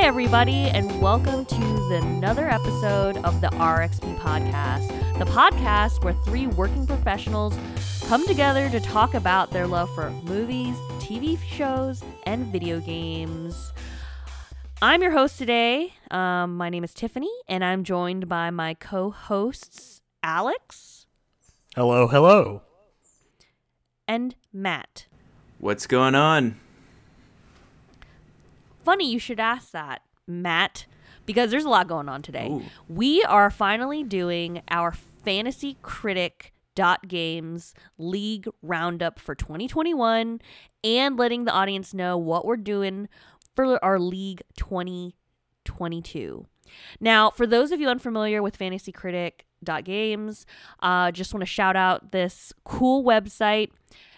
Hi, everybody, and welcome to the, another episode of the RXP podcast, the podcast where three working professionals come together to talk about their love for movies, TV shows, and video games. I'm your host today. Um, my name is Tiffany, and I'm joined by my co hosts, Alex Hello, hello. and Matt. What's going on? Funny you should ask that, Matt, because there's a lot going on today. Ooh. We are finally doing our Fantasy Critic dot games league roundup for 2021 and letting the audience know what we're doing for our league 2022 now for those of you unfamiliar with fantasy critic dot games uh, just want to shout out this cool website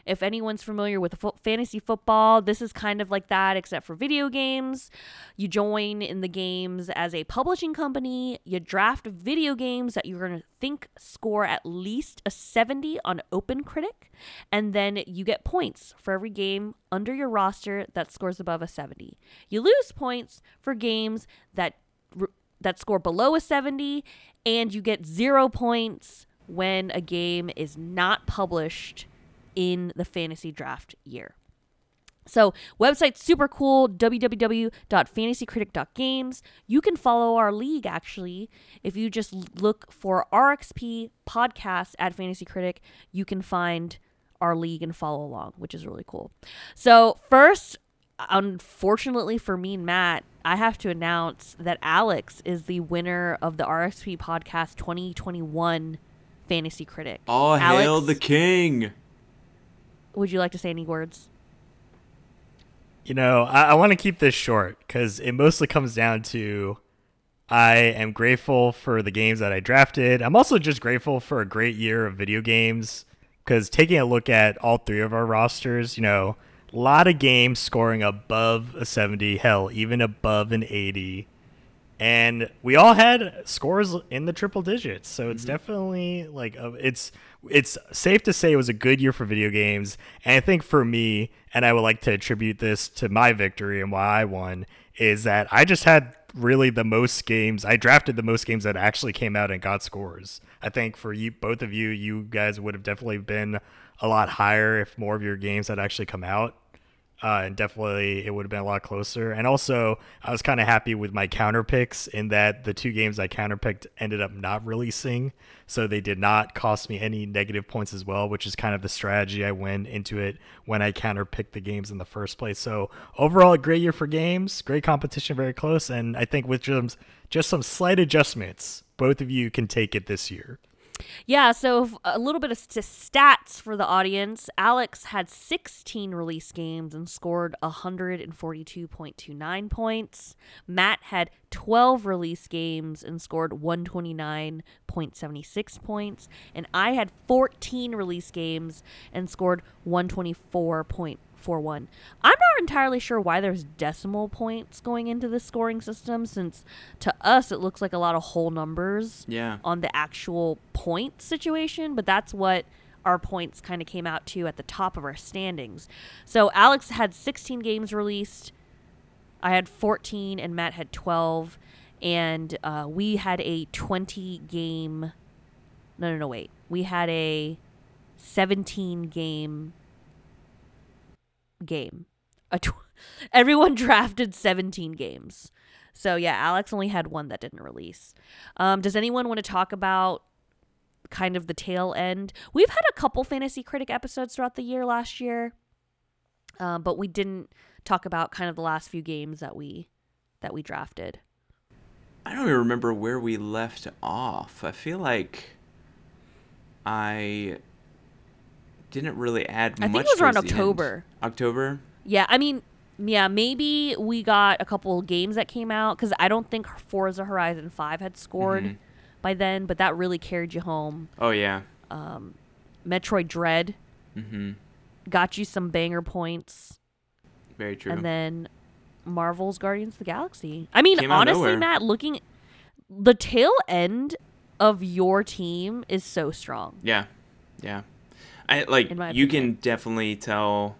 if anyone's familiar with fo- fantasy football, this is kind of like that, except for video games. You join in the games as a publishing company. You draft video games that you're going to think score at least a 70 on Open Critic, and then you get points for every game under your roster that scores above a 70. You lose points for games that r- that score below a 70, and you get zero points when a game is not published in the fantasy draft year. So, website's super cool www.fantasycritic.games. You can follow our league actually. If you just look for RXP podcast at Fantasy Critic, you can find our league and follow along, which is really cool. So, first, unfortunately for me and Matt, I have to announce that Alex is the winner of the RXP podcast 2021 Fantasy Critic. All hail the king. Would you like to say any words? You know, I, I want to keep this short because it mostly comes down to I am grateful for the games that I drafted. I'm also just grateful for a great year of video games because taking a look at all three of our rosters, you know, a lot of games scoring above a 70, hell, even above an 80. And we all had scores in the triple digits, so it's mm-hmm. definitely like a, it's it's safe to say it was a good year for video games. And I think for me, and I would like to attribute this to my victory and why I won, is that I just had really the most games. I drafted the most games that actually came out and got scores. I think for you, both of you, you guys would have definitely been a lot higher if more of your games had actually come out. Uh, and definitely it would have been a lot closer. And also, I was kind of happy with my counter picks in that the two games I counter picked ended up not releasing. So they did not cost me any negative points as well, which is kind of the strategy I went into it when I counter picked the games in the first place. So overall, a great year for games, great competition, very close. And I think with just, just some slight adjustments, both of you can take it this year. Yeah, so a little bit of st- stats for the audience. Alex had 16 release games and scored 142.29 points. Matt had 12 release games and scored 129.76 points. And I had 14 release games and scored 124.41. I'm not entirely sure why there's decimal points going into the scoring system since to us it looks like a lot of whole numbers Yeah. on the actual point situation, but that's what our points kind of came out to at the top of our standings. So Alex had 16 games released. I had 14 and Matt had 12 and uh, we had a 20 game No, no, no, wait. We had a 17 game game. Tw- everyone drafted 17 games. So yeah, Alex only had one that didn't release. Um, does anyone want to talk about kind of the tail end? We've had a couple fantasy critic episodes throughout the year last year, um, but we didn't talk about kind of the last few games that we that we drafted. I don't even remember where we left off. I feel like I didn't really add I much. I think it was around. October. October. Yeah, I mean, yeah, maybe we got a couple games that came out because I don't think Forza Horizon Five had scored Mhm. by then, but that really carried you home. Oh yeah. Um, Metroid Dread Mm-hmm. got you some banger points. Very true. and then Marvel's Guardians of the Galaxy. I mean, honestly. Matt, looking the tail end of your team is so strong. Yeah, yeah. I like you can definitely tell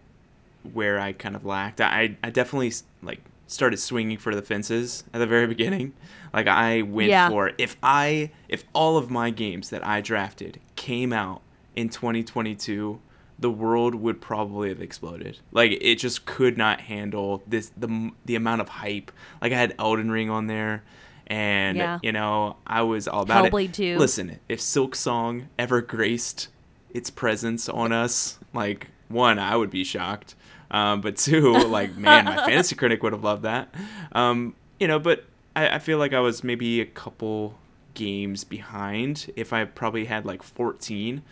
where I kind of lacked. I I definitely like started swinging for the fences at the very beginning. Like I went Yeah. for if I if all of my games that I drafted came out in 2022, the world would probably have exploded. Like it just could not handle this the the amount of hype. Like I had Elden Ring on there and Yeah. you know, I was all about Hellblade it. 2. Listen, if Silksong ever graced its presence on us, like one, I would be shocked. Um, but two, like man, my fantasy critic would have loved that. Um, you know, but I, I feel like I was maybe a couple games behind. If I probably had like 14,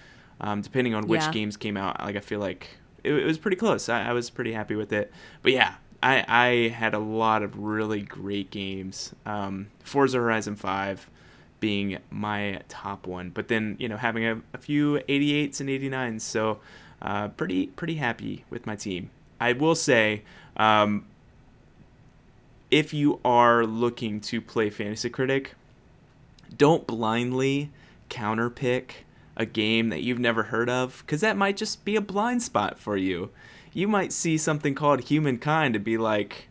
um, depending on which Yeah. games came out. Like I feel like it, it was pretty close. I, I was pretty happy with it. But yeah, I, I had a lot of really great games. Um, Forza Horizon 5 being my top one, but then you know having a, a few 88s and 89s. So uh, pretty pretty happy with my team. I will say. Um, if you are looking to play Fantasy Critic, don't blindly counterpick a game that you've never heard of, because that might just be a blind spot for you. You might see something called Humankind and be like,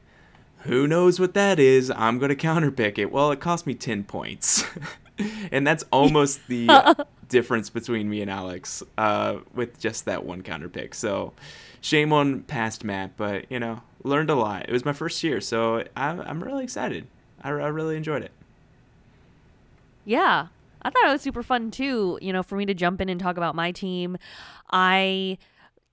who knows what that is? I'm going to counterpick it. Well, it cost me 10 points. and that's almost the difference between me and Alex uh, with just that one counterpick. So shame on past Matt, but, you know, learned a lot. It was my first year, so I'm, I'm really excited. I, I really enjoyed it. Yeah. I thought it was super fun too, you know, for me to jump in and talk about my team. I,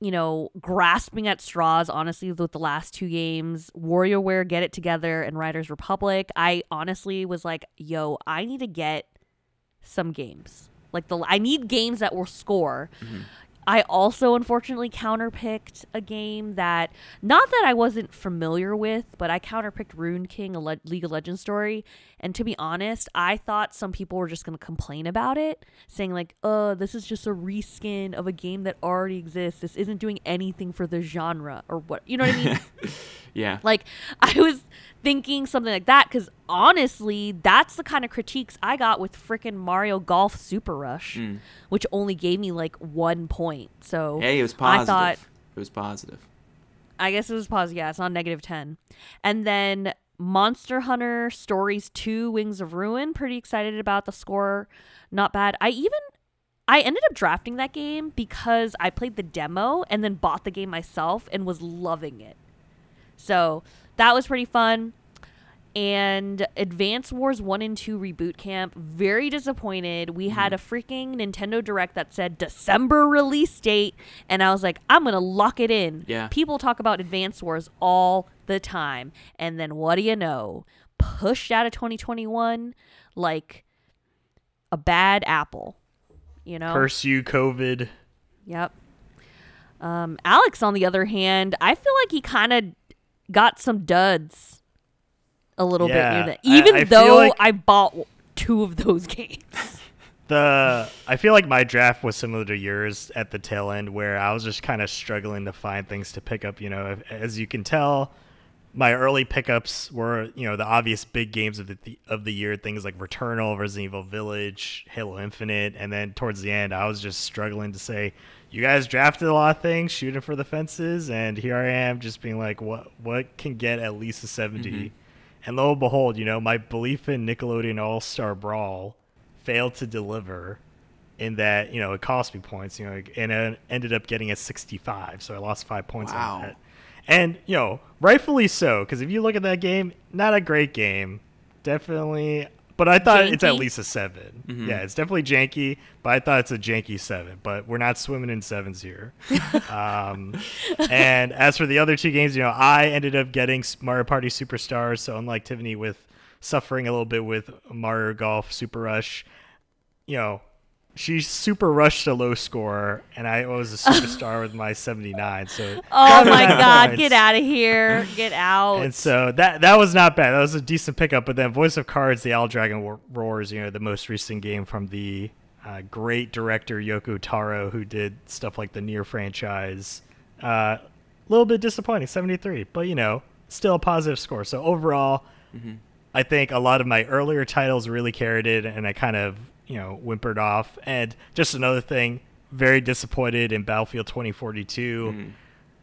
you know, grasping at straws, honestly, with the last two games, WarioWare, Get It Together and Riders Republic. I honestly was like, yo, I need to get some games. Like the I need games that will score. Mm-hmm. I also unfortunately counterpicked a game that not that I wasn't familiar with, but I counterpicked Ruined King, a Le- League of Legends story, and to be honest, I thought some people were just going to complain about it, saying like, "Uh, this is just a reskin of a game that already exists. This isn't doing anything for the genre or what." You know what I mean? Yeah. Like I was thinking something like that because honestly, that's the kind of critiques I got with frickin' Mario Golf Super Rush, Mm. which only gave me like one point. So Hey, it was positive. I thought it was positive. I guess it was positive. Yeah, it's not negative ten. And then Monster Hunter Stories Two: Wings of Ruin. Pretty excited about the score. Not bad. I even I ended up drafting that game because I played the demo and then bought the game myself and was loving it. So that was pretty fun. And Advance Wars 1 and 2 Reboot Camp, very disappointed. We had a freaking Nintendo Direct that said December release date, and I was like, I'm going to lock it in. Yeah. People talk about Advance Wars all the time. And then what do you know? Pushed out of 2021 like a bad apple. You know? Curse you, COVID. Yep. Um, Alex, on the other hand, I feel like he kind of got some duds a little bit Yeah, near the. I- Even I feel though like- I bought two of those games. The I feel like my draft was similar to yours at the tail end, where I was just kind of struggling to find things to pick up. You know, as you can tell, my early pickups were you know the obvious big games of the of the year, things like Returnal, Resident Evil Village, Halo Infinite, and then towards the end, I was just struggling to say, you guys drafted a lot of things, shooting for the fences, and here I am, just being like, what what can get at least a 70 mm-hmm. And lo and behold, you know, my belief in Nickelodeon All Star Brawl failed to deliver in that, you know, it cost me points, you know, and it ended up getting a 65. So I lost five points Wow. on that. And, you know, rightfully so, because if you look at that game, not a great game. Definitely. But I thought it's at least a 7. Yeah, it's definitely janky, but I thought it's a janky 7. But we're not swimming in sevens here. um, and as for the other two games, you know, I ended up getting Mario Party Superstars. So unlike Tiffany with suffering a little bit with Mario Golf Super Rush, you know, she super rushed a low score, and I was a superstar with my 79. So Oh my god, points. get out of here. Get out. and so that that was not bad. That was a decent pickup. But then Voice of Cards, the Isle Dragon Ro- Roars, you know, the most recent game from the uh, great director Yoko Taro, who did stuff like the Nier franchise. A uh, little bit disappointing, 73, but you know, still a positive score. So overall, I think a lot of my earlier titles really carried it, and I kind of you know whimpered off. And just another thing, very disappointed in Battlefield 2042 Mm.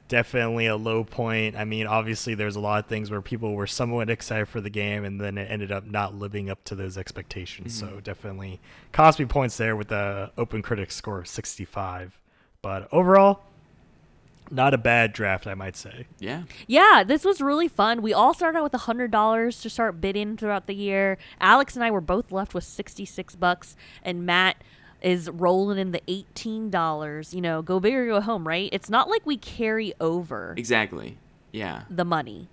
definitely a low point. I mean, obviously, there's a lot of things where people were somewhat excited for the game, and then it ended up not living up to those expectations. Mm-hmm. So definitely cost me points there with the Open Critics score of 65. But overall, not a bad draft, I might say. Yeah. Yeah, this was really fun. We all started out with a hundred dollars to start bidding throughout the year. Alex and I were both left with sixty six bucks, and Matt is rolling in the eighteen dollars. You know, go big or go home, right? It's not like we carry over exactly. Yeah. The money.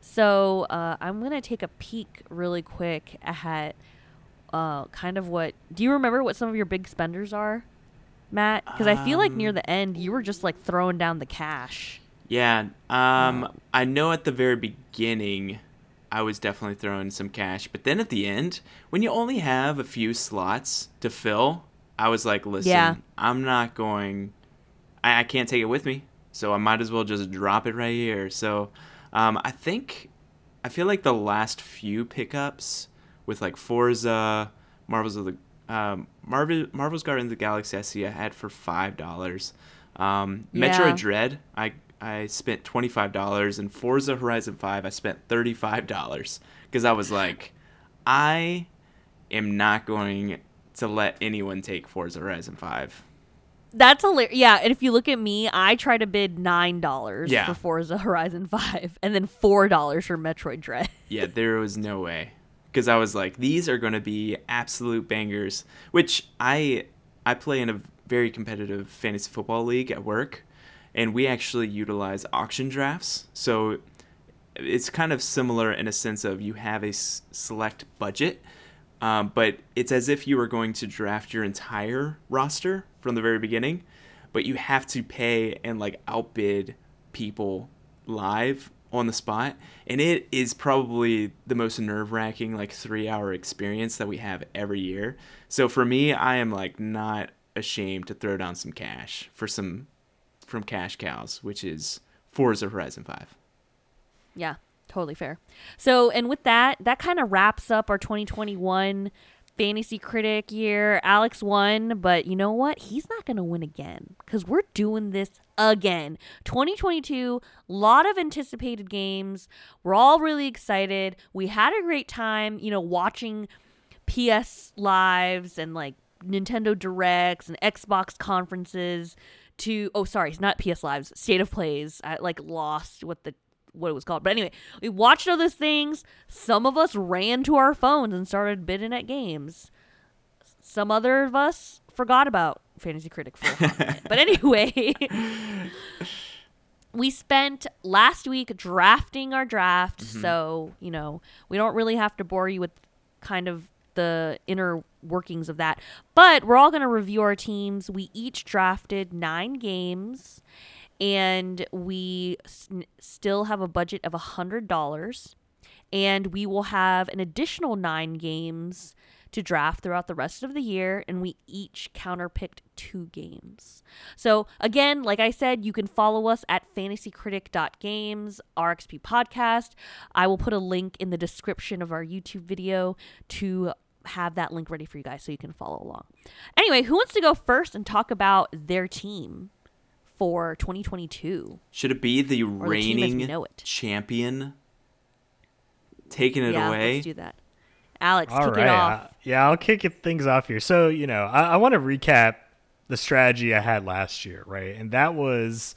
So uh, I'm gonna take a peek really quick at uh, kind of what. Do you remember what some of your big spenders are? Matt? Because I feel like near um, the end you were just like throwing down the cash. Yeah. Um. I know at the very beginning I was definitely throwing some cash, but then at the end, when you only have a few slots to fill, I was like, listen, yeah. I'm not going. I, I can't take it with me, so I might as well just drop it right here. So, um, I think I feel like the last few pickups with like Forza, Marvels of the um, Marvel Marvel's Guardians of the Galaxy I see I had for five dollars. Um, yeah. Metroid Dread I I spent twenty five dollars, and Forza Horizon Five I spent thirty five dollars because I was like, I am not going to let anyone take Forza Horizon Five. That's hilarious. Yeah, and if you look at me, I try to bid nine dollars yeah. for Forza Horizon Five, and then four dollars for Metroid Dread. yeah, there was no way because I was like, these are going to be absolute bangers. Which I I play in a very competitive fantasy football league at work, and we actually utilize auction drafts. So it's kind of similar in a sense of you have a s- select budget, um, but it's as if you were going to draft your entire roster from the very beginning, but you have to pay and like outbid people live on the spot and it is probably the most nerve-wracking like three hour experience that we have every year. So for me i am like not ashamed to throw down some cash for some from cash cows which is forza horizon 5 yeah totally fair. So and with that that kind of wraps up our 2021 fantasy critic year. Alex won, but you know what? He's not going to win again because we're doing this again. 2022, lot of anticipated games. We're all really excited. We had a great time, you know, watching PS lives and like Nintendo Directs and Xbox conferences to oh sorry, it's not PS lives, State of Plays. I like lost what the what it was called. But anyway, we watched all those things. Some of us ran to our phones and started bidding at games. Some other of us forgot about Fantasy Critic for a minute. but anyway, we spent last week drafting our draft. Mm-hmm. So, you know, we don't really have to bore you with kind of the inner workings of that. But we're all going to review our teams. We each drafted nine games and we s- still have a budget of a hundred dollars. And we will have an additional nine games to draft throughout the rest of the year and we each counterpicked two games. So again like i said you can follow us at fantasycritic.games rxp podcast. I will put a link in the description of our youtube video to have that link ready for you guys so you can follow along. Anyway who wants to go first and talk about their team for 2022. Should it be the reigning the champion taking it yeah, away? Let's do that. Alex, All kick right. it off. Uh, yeah, I'll kick it, things off here. So, you know, I, I want to recap the strategy I had last year, right? And that was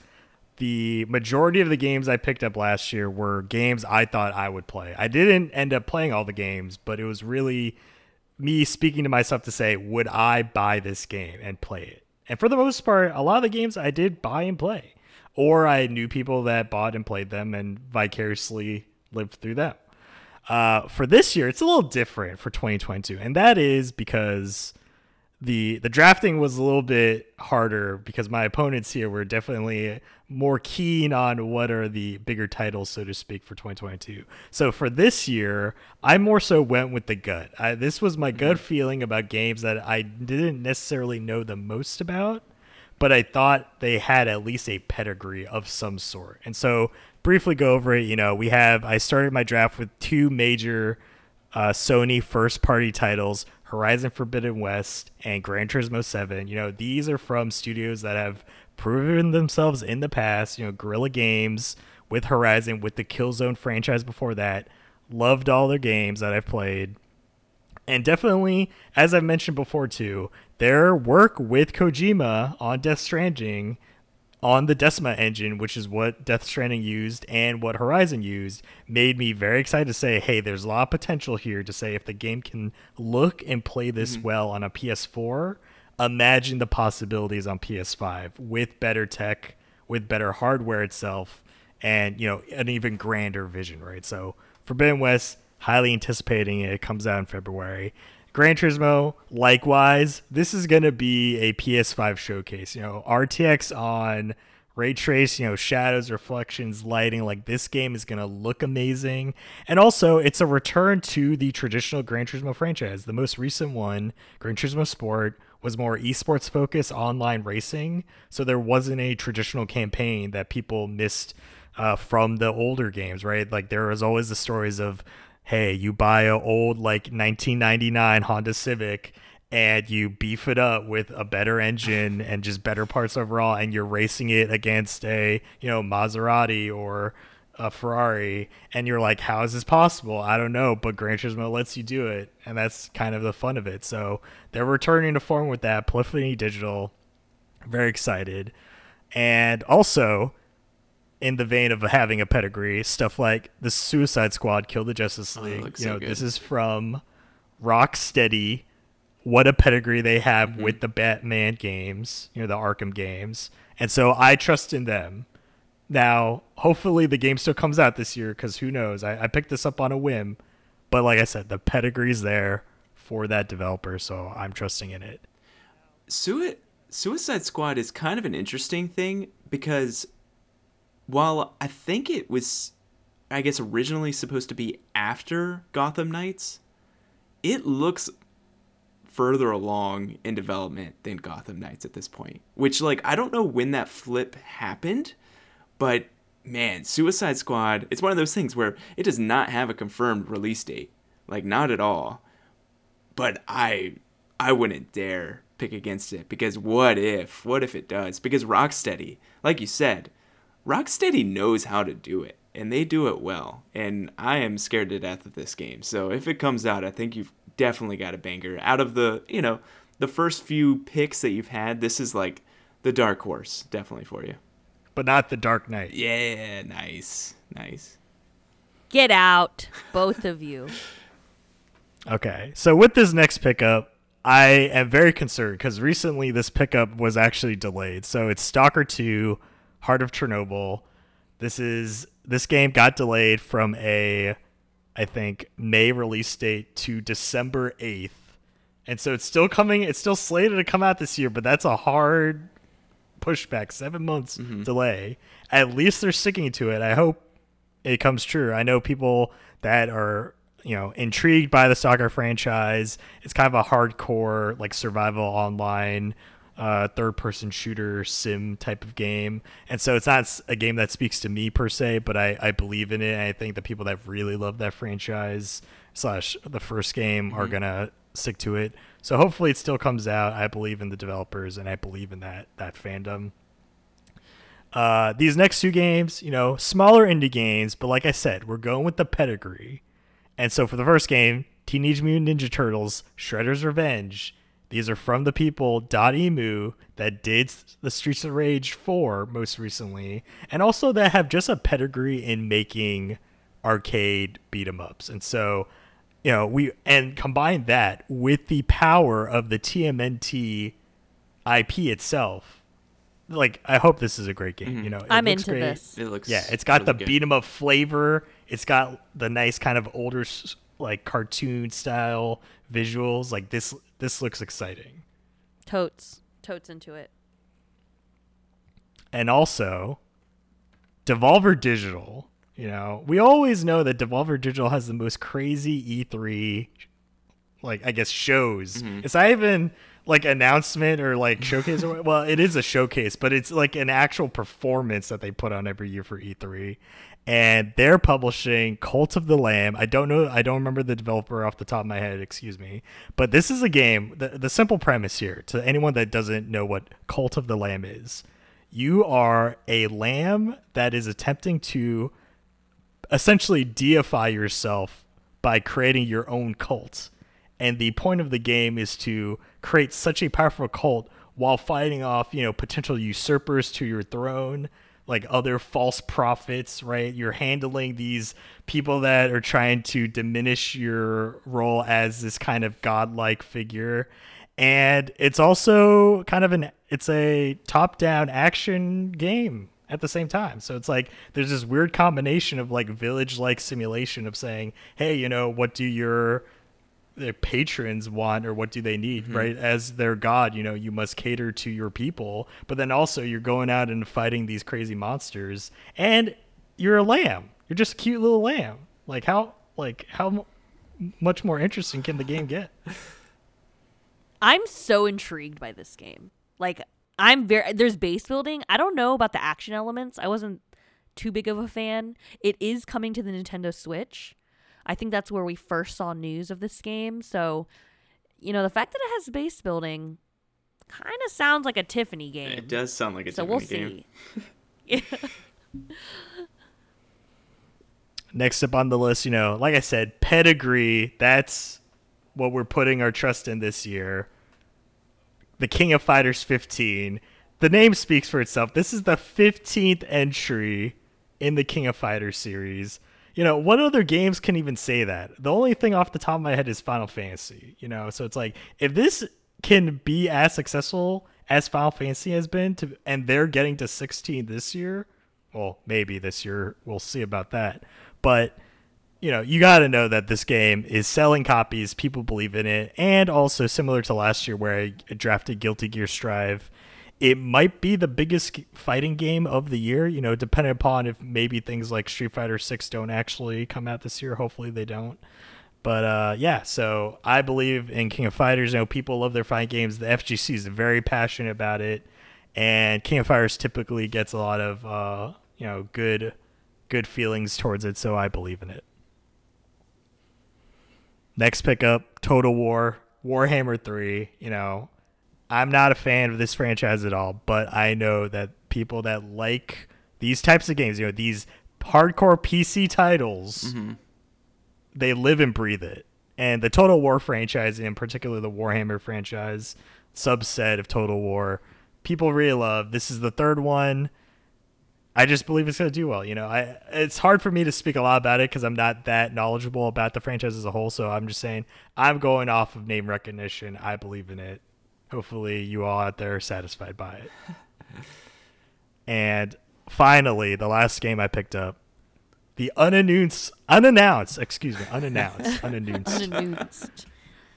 the majority of the games I picked up last year were games I thought I would play. I didn't end up playing all the games, but it was really me speaking to myself to say, would I buy this game and play it? And for the most part, a lot of the games I did buy and play, or I knew people that bought and played them and vicariously lived through them. Uh, for this year, it's a little different for 2022, and that is because the the drafting was a little bit harder because my opponents here were definitely more keen on what are the bigger titles, so to speak, for 2022. So for this year, I more so went with the gut. I, this was my gut mm-hmm. feeling about games that I didn't necessarily know the most about, but I thought they had at least a pedigree of some sort. And so briefly go over it. You know, we have I started my draft with two major uh, Sony first party titles Horizon Forbidden West, and Gran Turismo 7. You know, these are from studios that have proven themselves in the past. You know, Guerrilla Games with Horizon, with the Killzone franchise before that. Loved all their games that I've played. And definitely, as I've mentioned before too, their work with Kojima on Death Stranding on the Decima engine, which is what Death Stranding used and what Horizon used, made me very excited to say, hey, there's a lot of potential here to say if the game can look and play this mm-hmm. well on a PS4, imagine the possibilities on PS5 with better tech, with better hardware itself, and you know, an even grander vision, right? So Forbidden West, highly anticipating it. It comes out in February. Gran Turismo, likewise, this is going to be a PS5 showcase. You know, RTX on ray trace, you know, shadows, reflections, lighting. Like this game is going to look amazing. And also, it's a return to the traditional Gran Turismo franchise. The most recent one, Gran Turismo Sport, was more esports focused, online racing. So there wasn't a traditional campaign that people missed uh, from the older games, right? Like there was always the stories of hey, you buy a old like 1999 Honda Civic and you beef it up with a better engine and just better parts overall and you're racing it against a, you know, Maserati or a Ferrari and you're like, how is this possible? I don't know, but Gran Turismo lets you do it, and that's kind of the fun of it. So they're returning to form with that. Polyphony Digital, very excited, and also in the vein of having a pedigree, stuff like the Suicide Squad, Kill the Justice oh, League. Oh, you know, this is from Rocksteady. What a pedigree they have mm-hmm. with the Batman games, you know, the Arkham games, and so I trust in them. Now, hopefully, the game still comes out this year because who knows? I, I picked this up on a whim, but like I said, the pedigree's there for that developer, so I'm trusting in it. Sui- Suicide Squad is kind of an interesting thing because while I think it was, I guess, originally supposed to be after Gotham Knights, it looks further along in development than Gotham Knights at this point. Which, like, I don't know when that flip happened, but man, Suicide Squad, it's one of those things where it does not have a confirmed release date. Like, not at all. But I I wouldn't dare pick against it because what if? What if it does? Because Rocksteady, like you said, Rocksteady knows how to do it, and they do it well. And I am scared to death of this game. So if it comes out, I think you've definitely got a banger. Out of the, you know, the first few picks that you've had, this is like the dark horse, definitely for you. But not the Dark Knight. Yeah, nice, nice. Get out, both of you. Okay, so with this next pickup, I am very concerned because recently this pickup was actually delayed. So it's Stalker 2 Heart of Chernobyl. This is this game got delayed from a I think May release date to December 8th. And so it's still coming, it's still slated to come out this year, but that's a hard pushback, 7 months mm-hmm. delay. At least they're sticking to it. I hope it comes true. I know people that are you know intrigued by the Stalker franchise. It's kind of a hardcore like survival online uh, third person shooter sim type of game. And so it's not a game that speaks to me per se, but I, I believe in it. And I think the people that really love that franchise slash the first game mm-hmm. are going to stick to it. So hopefully it still comes out. I believe in the developers and I believe in that, that fandom. Uh, these next two games, you know, smaller indie games, but like I said, we're going with the pedigree. And so for the first game, Teenage Mutant Ninja Turtles Shredder's Revenge these are from the people Dotemu that did the Streets of Rage 4 most recently, and also that have just a pedigree in making arcade beat 'em ups. And so, you know, we and combine that with the power of the TMNT IP itself. Like, I hope this is a great game. Mm-hmm. You know, I'm into great. this. It looks yeah. It's got really the beat 'em up flavor. It's got the nice kind of older like cartoon style visuals. Like this this looks exciting. Totes. Totes into it. And also Devolver Digital, you know, we always know that Devolver Digital has the most crazy E3 like I guess shows. Mm-hmm. It's not even like announcement or like showcase or well it is a showcase but it's like an actual performance that they put on every year for E3 and they're publishing Cult of the Lamb. I don't know, I don't remember the developer off the top of my head, excuse me. But this is a game, the, the simple premise here to anyone that doesn't know what Cult of the Lamb is you are a lamb that is attempting to essentially deify yourself by creating your own cult. And the point of the game is to create such a powerful cult while fighting off, you know, potential usurpers to your throne, like other false prophets, right? You're handling these people that are trying to diminish your role as this kind of godlike figure. And it's also kind of an it's a top-down action game at the same time. So it's like there's this weird combination of like village-like simulation of saying, "Hey, you know, what do your their patrons want or what do they need mm-hmm. right? As their god you know you must cater to your people but then also you're going out and fighting these crazy monsters and you're a lamb. You're just a cute little lamb. Like how like how much more interesting can the game get? I'm so intrigued by this game. Like i'm very there's base building. I don't know about the action elements. I wasn't too big of a fan. It is coming to the nintendo switch I think that's where we first saw news of this game. So, you know, the fact that it has base building kind of sounds like a Tiffany game. It does sound like a so Tiffany we'll game. See. Next up on the list, you know, like I said, pedigree. That's what we're putting our trust in this year. The King of Fighters 15. The name speaks for itself. This is the 15th entry in the King of Fighters series you know, what other games can even say that? The only thing off the top of my head is Final Fantasy, you know. So it's like if this can be as successful as Final Fantasy has been to and they're getting to 16 this year, well, maybe this year, we'll see about that. But you know, you got to know that this game is selling copies, people believe in it, and also similar to last year where I drafted Guilty Gear Strive it might be the biggest fighting game of the year, you know, depending upon if maybe things like Street Fighter 6 don't actually come out this year. Hopefully they don't. But uh, yeah, so I believe in King of Fighters. You know, people love their fighting games. The FGC is very passionate about it, and King of Fighters typically gets a lot of uh, you know good good feelings towards it. So I believe in it. Next pickup, Total War, Warhammer Three. You know, I'm not a fan of this franchise at all, but I know that people that like these types of games, you know, these hardcore PC titles, mm-hmm. they live and breathe it. And the Total War franchise, in particular the Warhammer franchise, subset of Total War, people really love. This is the third one. I just believe it's going to do well. You know, I it's hard for me to speak a lot about it because I'm not that knowledgeable about the franchise as a whole. So I'm just saying I'm going off of name recognition. I believe in it hopefully you all out there are satisfied by it. and finally, the last game I picked up, the unannounced, unannounced, excuse me, unannounced, unannounced, unannounced.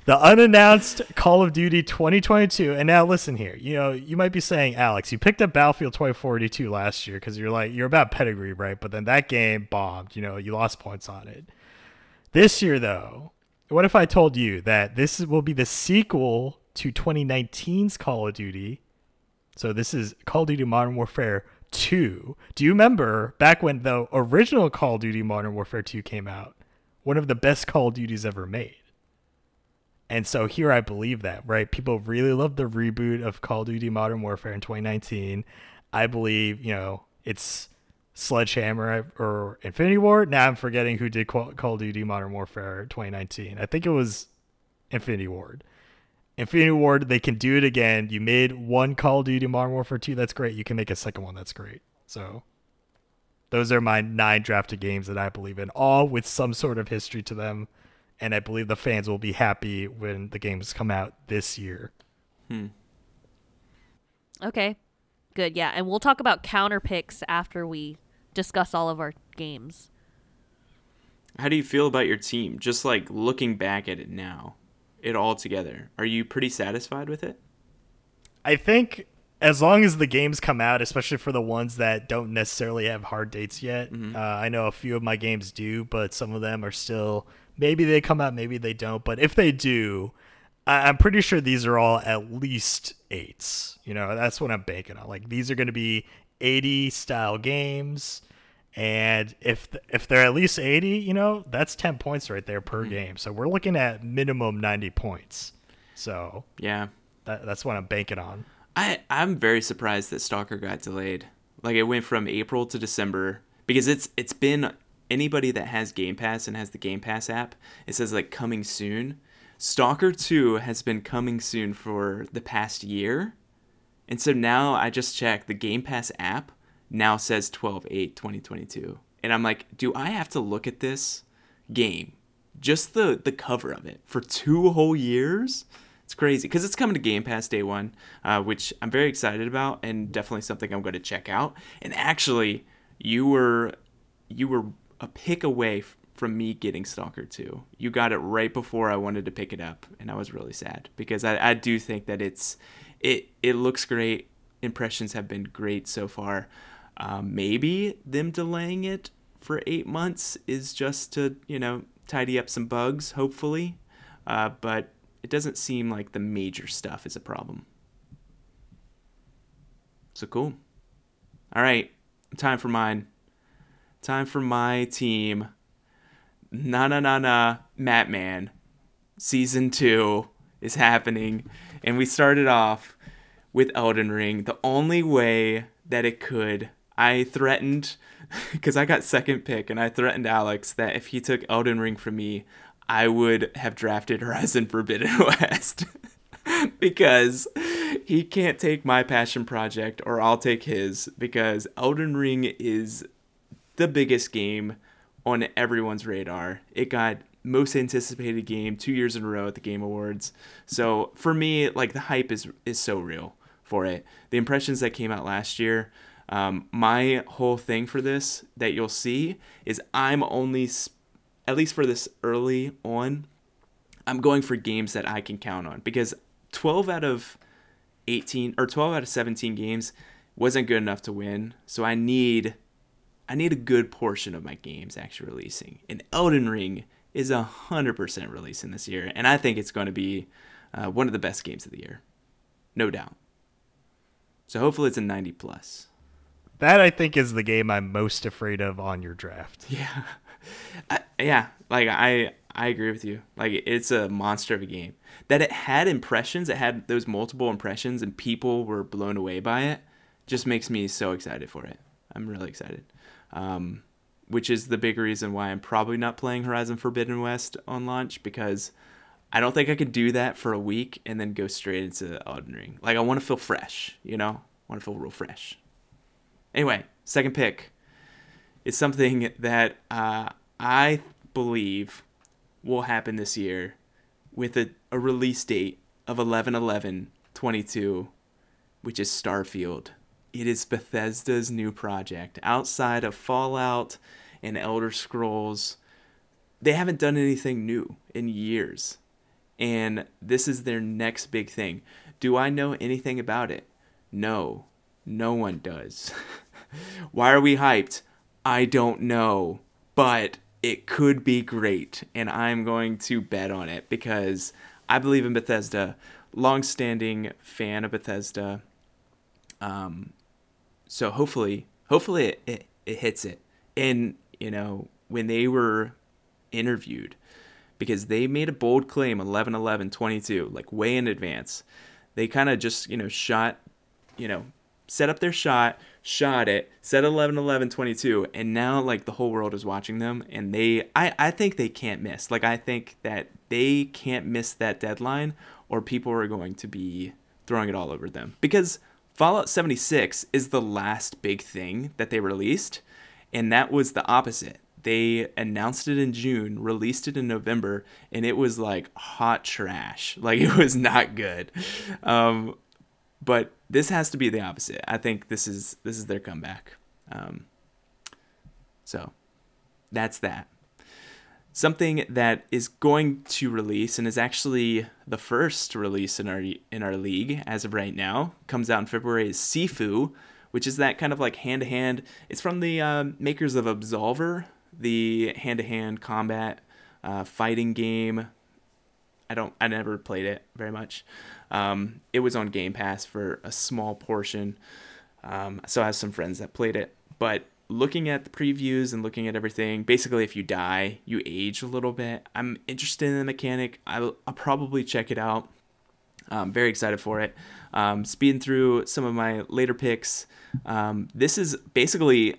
the unannounced Call of Duty 2022. And now listen here, you know, you might be saying, Alex, you picked up Battlefield 2042 last year because you're like, you're about pedigree, right? But then that game bombed, you know, you lost points on it. This year, though, what if I told you that this will be the sequel to 2019's Call of Duty. So this is Call of Duty Modern Warfare 2. Do you remember back when the original Call of Duty Modern Warfare 2 came out? One of the best Call of Duties ever made. And so here I believe that, right? People really love the reboot of Call of Duty Modern Warfare in 2019. I believe, you know, it's Sledgehammer or Infinity Ward. Now I'm forgetting who did Call of Duty Modern Warfare 2019. I think it was Infinity Ward. Infinity Ward, they can do it again. You made one Call of Duty Modern Warfare 2, that's great. You can make a second one, that's great. So those are my nine drafted games that I believe in, all with some sort of history to them. And I believe the fans will be happy when the games come out this year. Hmm. Okay. Good. Yeah. And we'll talk about counter picks after we discuss all of our games. How do you feel about your team? Just like looking back at it now it all together. Are you pretty satisfied with it? I think as long as the games come out, especially for the ones that don't necessarily have hard dates yet, mm-hmm. uh, I know a few of my games do, but some of them are still maybe they come out, maybe they don't. But if they do, I- I'm pretty sure these are all at least eights. You know, that's what I'm banking on. Like these are going to be 80 style games, And if if they're at least 80, you know, that's 10 points right there per Mhm. game. So we're looking at minimum 90 points. So Yeah. that, that's what I'm banking on. I I'm very surprised that Stalker got delayed. Like it went from April to December because it's it's been anybody that has Game Pass and has the Game Pass app, it says like coming soon. Stalker 2 has been coming soon for the past year. And so now I just checked the Game Pass app now says 12/8/2022. And I'm like, do I have to look at this game just the the cover of it for two whole years? It's crazy because it's coming to Game Pass day one, uh, which I'm very excited about and definitely something I'm going to check out. And actually, you were you were a pick away from me getting Stalker 2. You got it right before I wanted to pick it up, and I was really sad because I, I do think that it's it it looks great. Impressions have been great so far. Um, maybe them delaying it for eight months is just to you know tidy up some bugs, hopefully. Uh, but it doesn't seem like the major stuff is a problem. So cool. All right, time for mine. Time for my team. Na na na na, Matman. Season two is happening, and we started off with Elden Ring. The only way that it could, I threatened, because I got second pick, and I threatened Alex that if he took Elden Ring from me, I would have drafted Horizon Forbidden West. because he can't take my passion project or I'll take his because Elden Ring is the biggest game on everyone's radar. It got most anticipated game 2 years in a row at the Game Awards. So for me like the hype is is so real for it. The impressions that came out last year um, my whole thing for this that you'll see is I'm only at least for this early on I'm going for games that I can count on because 12 out of 18 or 12 out of 17 games wasn't good enough to win. So I need I need a good portion of my games actually releasing. And Elden Ring is a 100% releasing this year and I think it's going to be uh, one of the best games of the year. No doubt. So hopefully it's a 90 plus. That I think is the game I'm most afraid of on your draft. Yeah. Yeah, like I I agree with you. Like it's a monster of a game. That it had impressions, it had those multiple impressions and people were blown away by it just makes me so excited for it. I'm really excited. Um, which is the big reason why I'm probably not playing Horizon Forbidden West on launch because I don't think I could do that for a week and then go straight into Elden Ring. Like I want to feel fresh, you know? I want to feel real fresh. Anyway, second pick is something that uh, I believe will happen this year with a, a release date of 11 11 22, which is Starfield. It is Bethesda's new project. Outside of Fallout and Elder Scrolls, they haven't done anything new in years. And this is their next big thing. Do I know anything about it? No, no one does. Why are we hyped? I don't know, but it could be great, and I'm going to bet on it because I believe in Bethesda. Long-standing fan of Bethesda. Um, so hopefully, hopefully it, it, it hits it. And you know when they were interviewed, because they made a bold claim 11 11 22 like way in advance they kind of just you know shot you know set up their shot shot it set 11 11 22 and now like the whole world is watching them and they i i think they can't miss like i think that they can't miss that deadline or people are going to be throwing it all over them because fallout 76 is the last big thing that they released and that was the opposite they announced it in June, released it in November, and it was like hot trash. Like it was not good. Um, but this has to be the opposite. I think this is this is their comeback. Um, so that's that. Something that is going to release and is actually the first release in our in our league as of right now comes out in February is Sifu, which is that kind of like hand to hand. It's from the um, makers of Absolver, the hand-to-hand combat uh, fighting game. I don't. I never played it very much. Um, it was on Game Pass for a small portion, um, so I have some friends that played it. But looking at the previews and looking at everything, basically, if you die, you age a little bit. I'm interested in the mechanic. I'll, I'll probably check it out. I'm very excited for it. Um, speeding through some of my later picks. Um, this is basically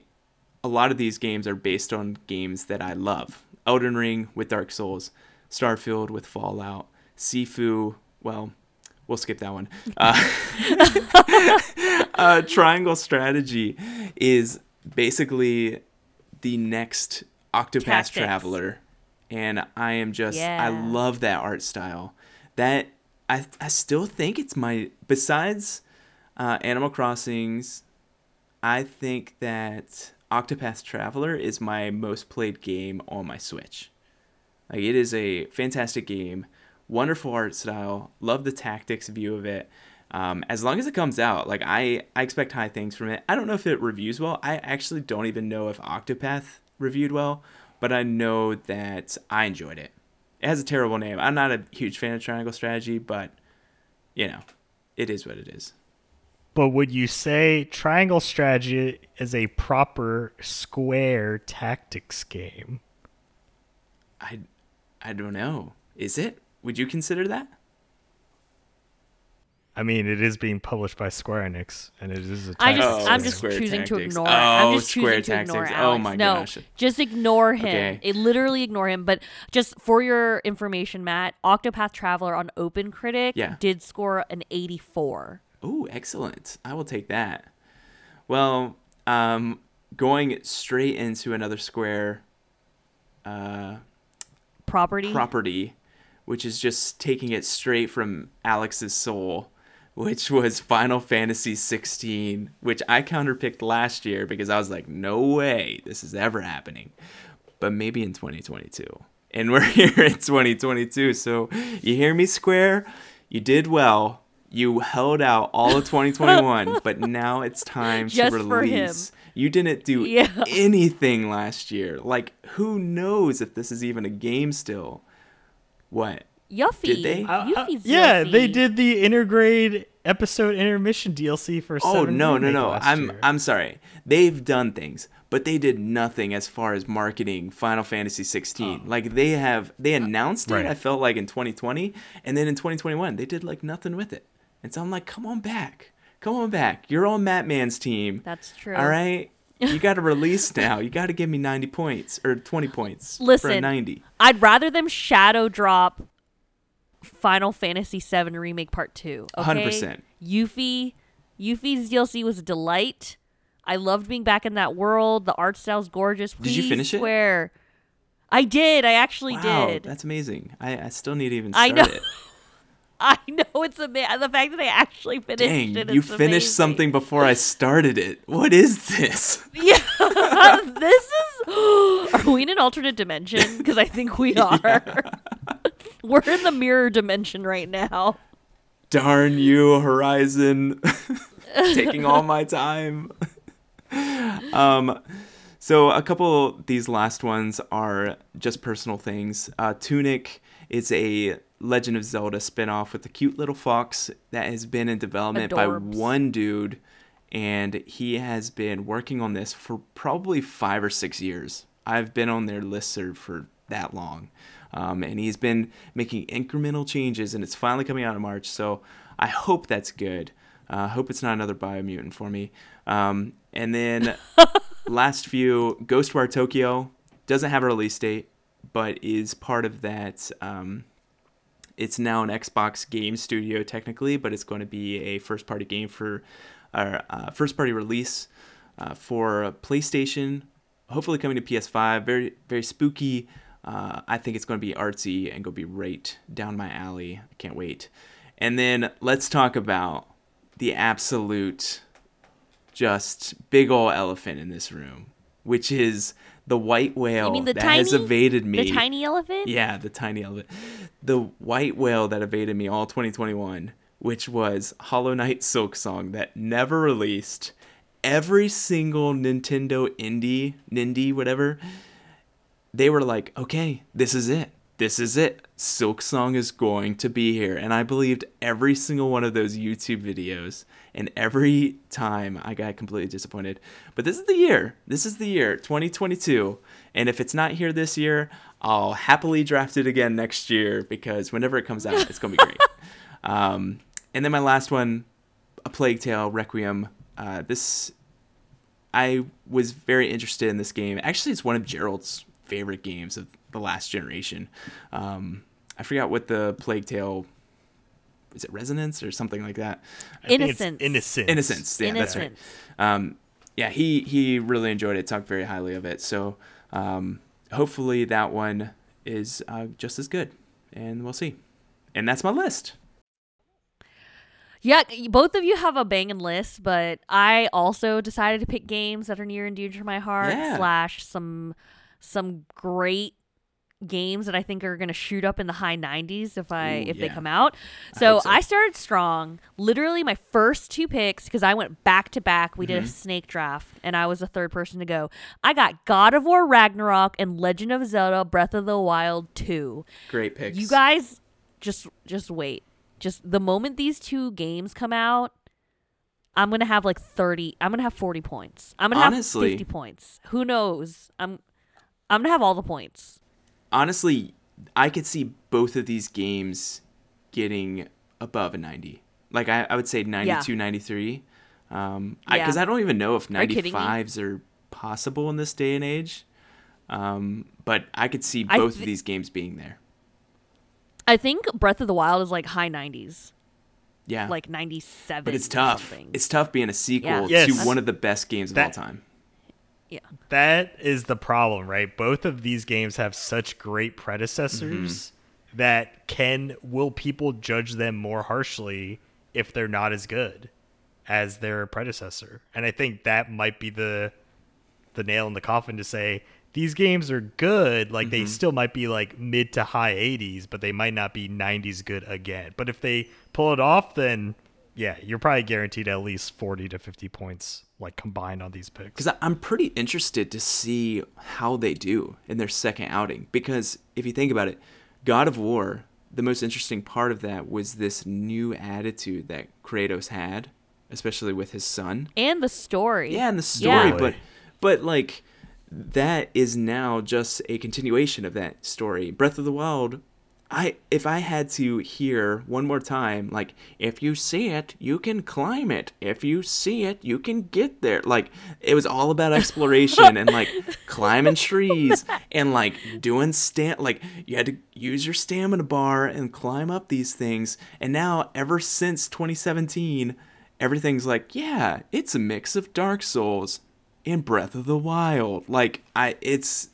a lot of these games are based on games that I love. Elden Ring with Dark Souls, Starfield with Fallout, Sifu. Well, we'll skip that one. Uh, uh, Triangle Strategy is basically the next Octopath Tactics. Traveler, and I am just I love that art style. That I I still think it's my besides uh, Animal Crossing's. I think that Octopath Traveler is my most played game on my Switch. Like it is a fantastic game, wonderful art style. Love the tactics view of it. Um, as long as it comes out, like I, I expect high things from it. I don't know if it reviews well. I actually don't even know if Octopath reviewed well, but I know that I enjoyed it. It has a terrible name. I'm not a huge fan of Triangle Strategy, but you know, it is what it is. But would you say Triangle Strategy is a proper square tactics game? I, I don't know. Is it? Would you consider that? I mean, it is being published by Square Enix, and it is a I just, Oh, I'm just Square choosing to Tactics. ignore. Oh, I'm just Square choosing to ignore Tactics. Alex. Oh my no, gosh. just ignore him. Okay. It literally ignore him. But just for your information, Matt, Octopath Traveler on Open Critic Yeah. did score an 84. Oh, excellent. I will take that. Well, um, going straight into another square uh, Property. property, which is just taking it straight from Alex's soul, which was Final Fantasy 16, which I counterpicked last year because I was like, no way this is ever happening. But maybe in 2022. And we're here in 2022. So you hear me, Square? You did well. You held out all of 2021, but now it's time Just to for him. release. You didn't do Yeah. anything last year. Like, who knows if this is even a game still? What? Yuffie. Did they? Uh, uh, Yuffie's yeah, they did the intergrade episode intermission DLC for. Oh Seven no, no, Remake no! I'm year. I'm sorry. They've done things, but they did nothing as far as marketing Final Fantasy 16. Like they have, they announced it. Right. I felt like in 2020, and then in 2021 they did like nothing with it. And so I'm like, come on back, come on back. You're on Matt Man's team. That's true. All right. You got to release now. You got to give me 90 points or 20 points for a Listen, 90. I'd rather them shadow drop Final Fantasy VII Remake Part 2. Okay? 100%. Yuffie, Yuffie's DLC was a delight. I loved being back in that world. The art style's gorgeous. Did you Please finish it? swear. I did. I actually Wow, did. that's amazing. I, I still need to even I start know. it. I know it's a bit. The fact that I actually finished Dang, it. you finished amazing. something before I started it. What is this? Yeah, this is. Are we in an alternate dimension? Because I think we are. We're in the mirror dimension right now. Darn you, Horizon. Taking all my time. um so a couple of these last ones are just personal things. Uh, Tunic is a Legend of Zelda spin-off with a cute little fox that has been in development by one dude and he has been working on this for probably five or six years. I've been on their listserv for that long. Um, and he's been making incremental changes, and it's finally coming out in March. So I hope that's good. I uh, hope it's not another Biomutant for me. Um, and then last few, Ghostwire Tokyo doesn't have a release date, but is part of that. Um, it's now an Xbox game studio technically, but it's going to be a first party game for our uh, first party release uh, for PlayStation. Hopefully coming to PS5. Very very spooky. Uh, I think it's going to be artsy and go be right down my alley. I can't wait. And then let's talk about the absolute, just big ol' elephant in this room, which is the white whale the that tiny, has evaded me. the tiny elephant? Yeah, the tiny elephant. The white whale that evaded me all 2021, which was Hollow Knight Silksong that never released. Every single Nintendo indie, Nindy, whatever, they were like, okay, this is it. This is it. Silksong is going to be here. And I believed every single one of those YouTube videos. And every time I got completely disappointed. But this is the year. This is the year, 2022. And if it's not here this year, I'll happily draft it again next year because whenever it comes out, it's going to be great. um, and then my last one, A Plague Tale Requiem. Uh, this, I was very interested in this game. Actually, it's one of Gerald's favorite games of the last generation. Um, I forgot what the Plague Tale is it Resonance or something like that. I think Innocence. Innocence. Innocence. Yeah, that's right. Um, yeah, he he really enjoyed it. Talked very highly of it. So um, hopefully that one is uh, just as good, and we'll see. And that's my list. Yeah, both of you have a banging list, but I also decided to pick games that are near and dear to my heart. Yeah. Slash some some great games that I think are going to shoot up in the high 90s if I Ooh, if they come out. So hope so. I started strong. Literally my first two picks because I went back to back. We did a Mhm. snake draft and I was the third person to go. I got God of War Ragnarok and Legend of Zelda Breath of the Wild 2. Great picks. You guys just just wait. Just the moment these two games come out, I'm gonna have like thirty. I'm gonna have forty points. I'm gonna Honestly- have fifty points. Who knows? I'm I'm gonna have all the points. honestly, I could see both of these games getting above a 90. Like I, I would say 92, 93. Um, I Yeah. because I, don't even know if Are you kidding me? 95s are possible in this day and age. Um, but I could see I both of these games being there. I think Breath of the Wild is like high nineties, Yeah. like ninety seven. but it's tough. Something. It's tough being a sequel Yeah. Yes. to one of the best games of That- all time. Yeah. That is the problem, right? Both of these games have such great predecessors mm-hmm. that can will people judge them more harshly if they're not as good as their predecessor. And I think that might be the the nail in the coffin to say these games are good, like they mm-hmm. still might be like mid to high 80s, but they might not be 90s good again. But if they pull it off then yeah, you're probably guaranteed at least 40 to 50 points like combined on these picks. Because I'm pretty interested to see how they do in their second outing. Because if you think about it, God of War, the most interesting part of that was this new attitude that Kratos had, especially with his son. And the story. Yeah, and the story, Yeah. but but like that is now just a continuation of that story. Breath of the Wild, I if I had to hear one more time, like if you see it, you can climb it. If you see it, you can get there. Like it was all about exploration and like climbing trees and like doing stand like you had to use your stamina bar and climb up these things. And now ever since 2017, everything's like, yeah, it's a mix of Dark Souls and Breath of the Wild. Like I it's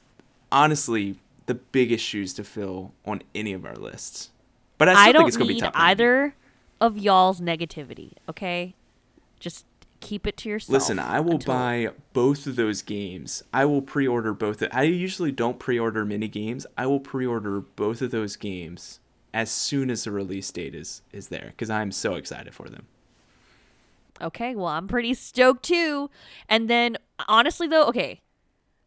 honestly the biggest shoes to fill on any of our lists. But I still I think don't it's gonna be need top either of y'all's negativity. Okay, just keep it to yourself. Listen, I will until- buy both of those games. I will pre-order both. Of, I usually don't pre-order mini games. I will pre-order both of those games as soon as the release date is is there because I'm so excited for them. Okay, well, I'm pretty stoked too. And then, honestly, though, okay.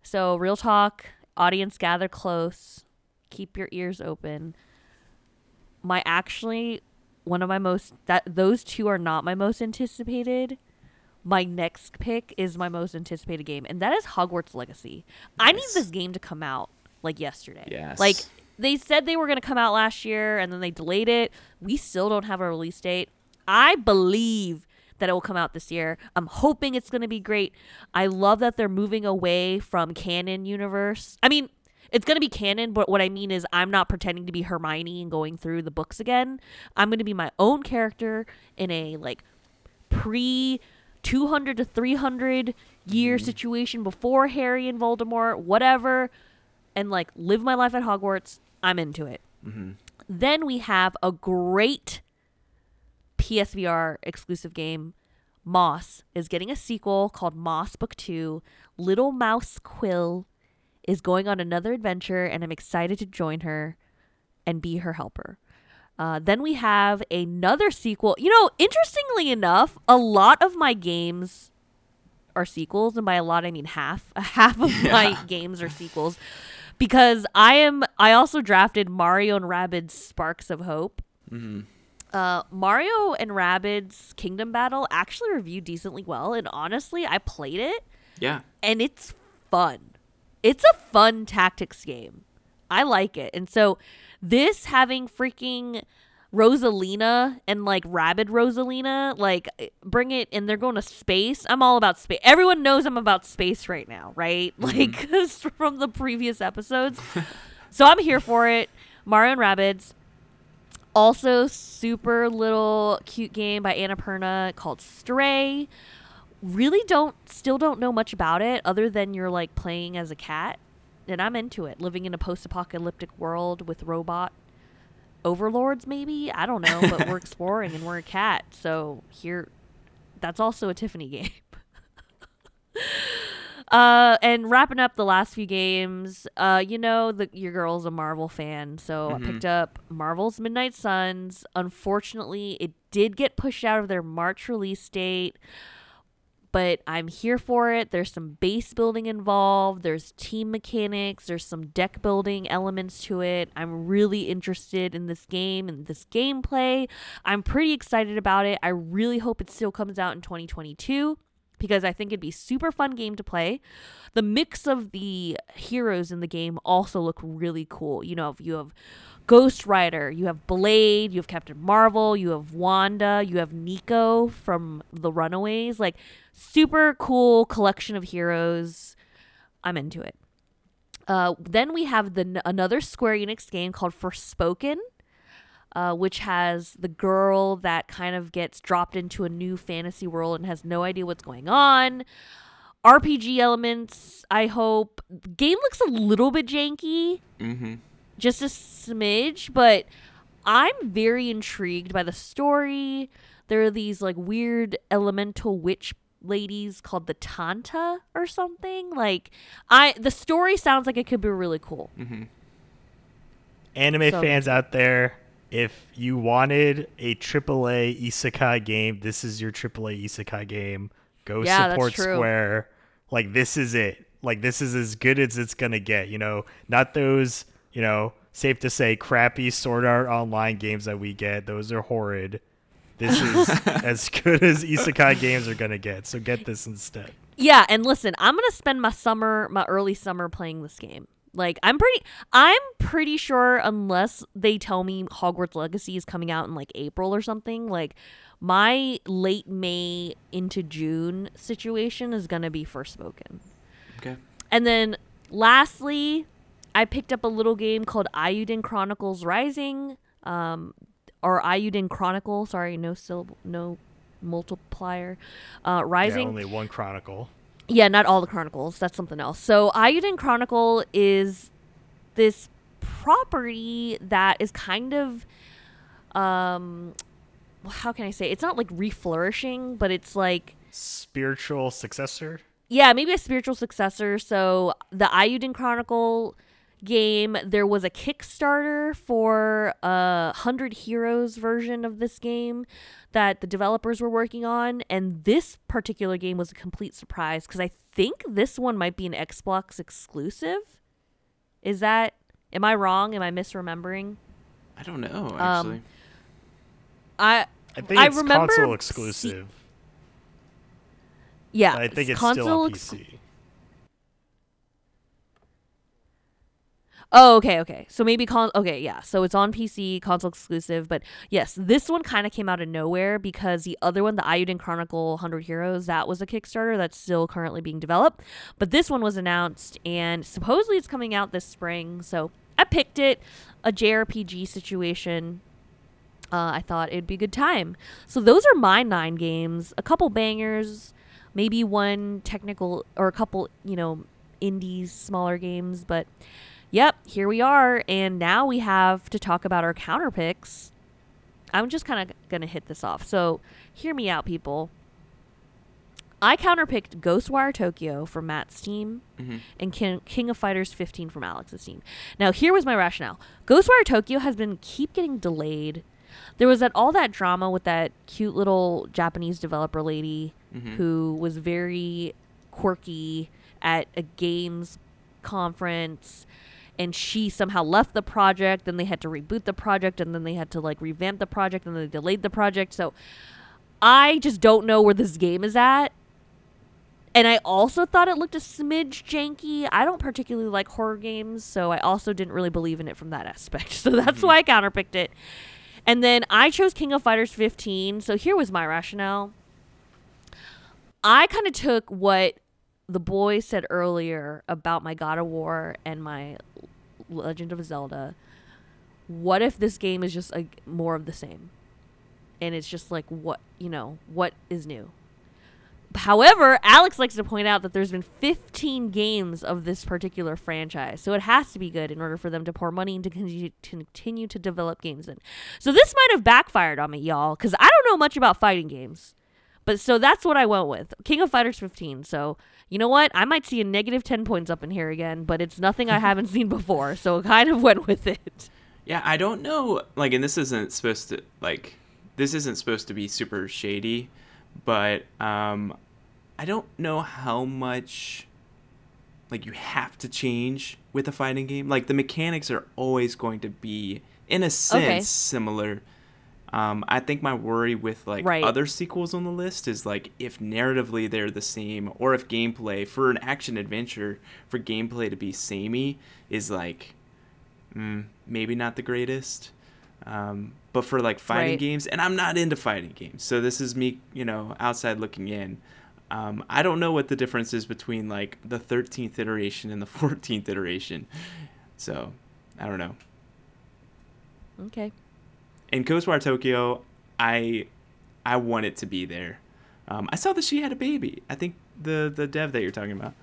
So, real talk, audience gather close, keep your ears open. My actually, one of my most, that those two are not my most anticipated. My next pick is my most anticipated game, and that is Hogwarts Legacy. I need this game to come out like yesterday. Yes. Like, they said they were going to come out last year and then they delayed it. We still don't have a release date. I believe that it will come out this year. I'm hoping it's going to be great. I love that they're moving away from canon universe. I mean, it's going to be canon, but what I mean is I'm not pretending to be Hermione and going through the books again. I'm going to be my own character in a like pre 200 to 300 year mm-hmm. situation before Harry and Voldemort, whatever, and like live my life at Hogwarts. I'm into it. Mm-hmm. Then we have a great PSVR exclusive game. Moss is getting a sequel called Moss Book 2. Little Mouse Quill is going on another adventure, and I'm excited to join her and be her helper. Uh, then we have another sequel. You know, interestingly enough, a lot of my games are sequels, and by a lot I mean half. Half of my games are sequels because I am. I also drafted Mario and Rabbids Sparks of Hope. hmm Uh, Mario and Rabbids Kingdom Battle actually reviewed decently well, and honestly, I played it Yeah. and it's fun. It's a fun tactics game. I like it. And so this having freaking Rosalina and like Rabbid Rosalina, like bring it and they're going to space. I'm all about space. Everyone knows I'm about space right now, right? Like from the previous episodes. so I'm here for it. Mario and Rabbids. Also, super little cute game by Annapurna called Stray. Really don't still don't know much about it other than you're like playing as a cat and i'm into it. Living in a post-apocalyptic world with robot overlords maybe? I don't know but we're exploring and we're a cat so here that's also a tiffany game uh and wrapping up the last few games uh you know the your girl's a marvel fan so i Mhm. picked up marvel's midnight suns unfortunately it did get pushed out of their march release date but I'm here for it. There's some base building involved, there's team mechanics, there's some deck building elements to it. I'm really interested in this game and this gameplay. I'm pretty excited about it. I really hope it still comes out in 2022 because I think it'd be super fun game to play. The mix of the heroes in the game also look really cool. You know, if you have Ghost Rider, you have Blade, you have Captain Marvel, you have Wanda, you have Nico from The Runaways. Like super cool collection of heroes. I'm into it. Uh, then we have the another Square Enix game called Forspoken, uh, which has the girl that kind of gets dropped into a new fantasy world and has no idea what's going on. RPG elements, I hope. Game looks a little bit janky, hmm just a smidge, but I'm very intrigued by the story. There are these like weird elemental witch ladies called the Tanta or something. Like I the story sounds like it could be really cool. hmm Anime So- fans out there, if you wanted a AAA isekai game, this is your AAA isekai game. Go Yeah, support. Square. Like this is it. Like this is as good as it's gonna get. You know, not those. You know, safe to say, crappy Sword Art Online games that we get. Those are horrid. This is as good as isekai games are gonna get. So get this instead. Yeah, and listen, I'm gonna spend my summer, my early summer, playing this game. Like, I'm pretty, I'm pretty sure, unless they tell me Hogwarts Legacy is coming out in like April or something, like my late May into June situation is gonna be Forspoken. Okay. And then, lastly, I picked up a little game called Eiyuden Chronicles Rising, um, or Eiyuden Chronicle. Sorry, no syllable, no multiplier. Uh, Rising. Yeah, only one chronicle. Yeah, not all the chronicles. That's something else. So Eiyuden Chronicle is this property that is kind of um how can I say? It's not like reflourishing, but it's like Spiritual successor. yeah, maybe a spiritual successor. So the Ayuden Chronicle game, there was a Kickstarter for a Hundred Heroes version of this game that the developers were working on, and this particular game was a complete surprise because I think this one might be an Xbox exclusive. Is that? Am I wrong? Am I misremembering? I don't know Um, actually. I I think I it's remember console see- exclusive. yeah, but I think it's console still on ex- Oh, okay, okay. So maybe con. Okay, yeah. So it's on PC, console exclusive. But yes, this one kind of came out of nowhere because the other one, the Eiyuden Chronicle 100 Heroes, that was a Kickstarter that's still currently being developed. But this one was announced, and supposedly it's coming out this spring. So I picked it, a JRPG situation. Uh, I thought it'd be a good time. So those are my nine games. A couple bangers, maybe one technical or a couple, you know, indies, smaller games, but Yep, here we are, and now we have to talk about our counter picks. I'm just kind of gonna hit this off. So, hear me out, people. I counterpicked Ghostwire Tokyo from Matt's team Mhm. and King, King of Fighters 15 from Alex's team. Now, here was my rationale. Ghostwire Tokyo has been keep getting delayed. There was that all that drama with that cute little Japanese developer lady Mhm. who was very quirky at a games conference and she somehow left the project. Then they had to reboot the project, and then they had to like revamp the project, and then they delayed the project. So I just don't know where this game is at. And I also thought it looked a smidge janky. I don't particularly like horror games, so I also didn't really believe in it from that aspect. So that's mm-hmm. why I counterpicked it. And then I chose King of Fighters 15. So here was my rationale. I kind of took what the boy said earlier about my God of War and my Legend of Zelda. What if this game is just a, more of the same? And it's just like what, you know, what is new? However, Alex likes to point out that there's been 15 games of this particular franchise, so it has to be good in order for them to pour money into continue, continue to develop games in. So this might have backfired on me, y'all, because I don't know much about fighting games. But so that's what I went with King of Fighters 15. So you know what? I might see a negative 10 points up in here again, but it's nothing I haven't seen before, so I kind of went with it. Yeah, I don't know. Like, and this isn't supposed to like this isn't supposed to be super shady, but um, I don't know how much like you have to change with a fighting game. Like the mechanics are always going to be in a sense Okay. similar. Um, I think my worry with like Right. other sequels on the list is like if narratively they're the same, or if gameplay for an action adventure for gameplay to be samey is like mm, maybe not the greatest. Um, but for like fighting Right. games, and I'm not into fighting games, so this is me, you know, outside looking in. Um, I don't know what the difference is between like the 13th iteration and the 14th iteration, so I don't know. Okay. In Ghostwire Tokyo, I I wanted to be there. Um, I saw that she had a baby. I think the the dev that you're talking about.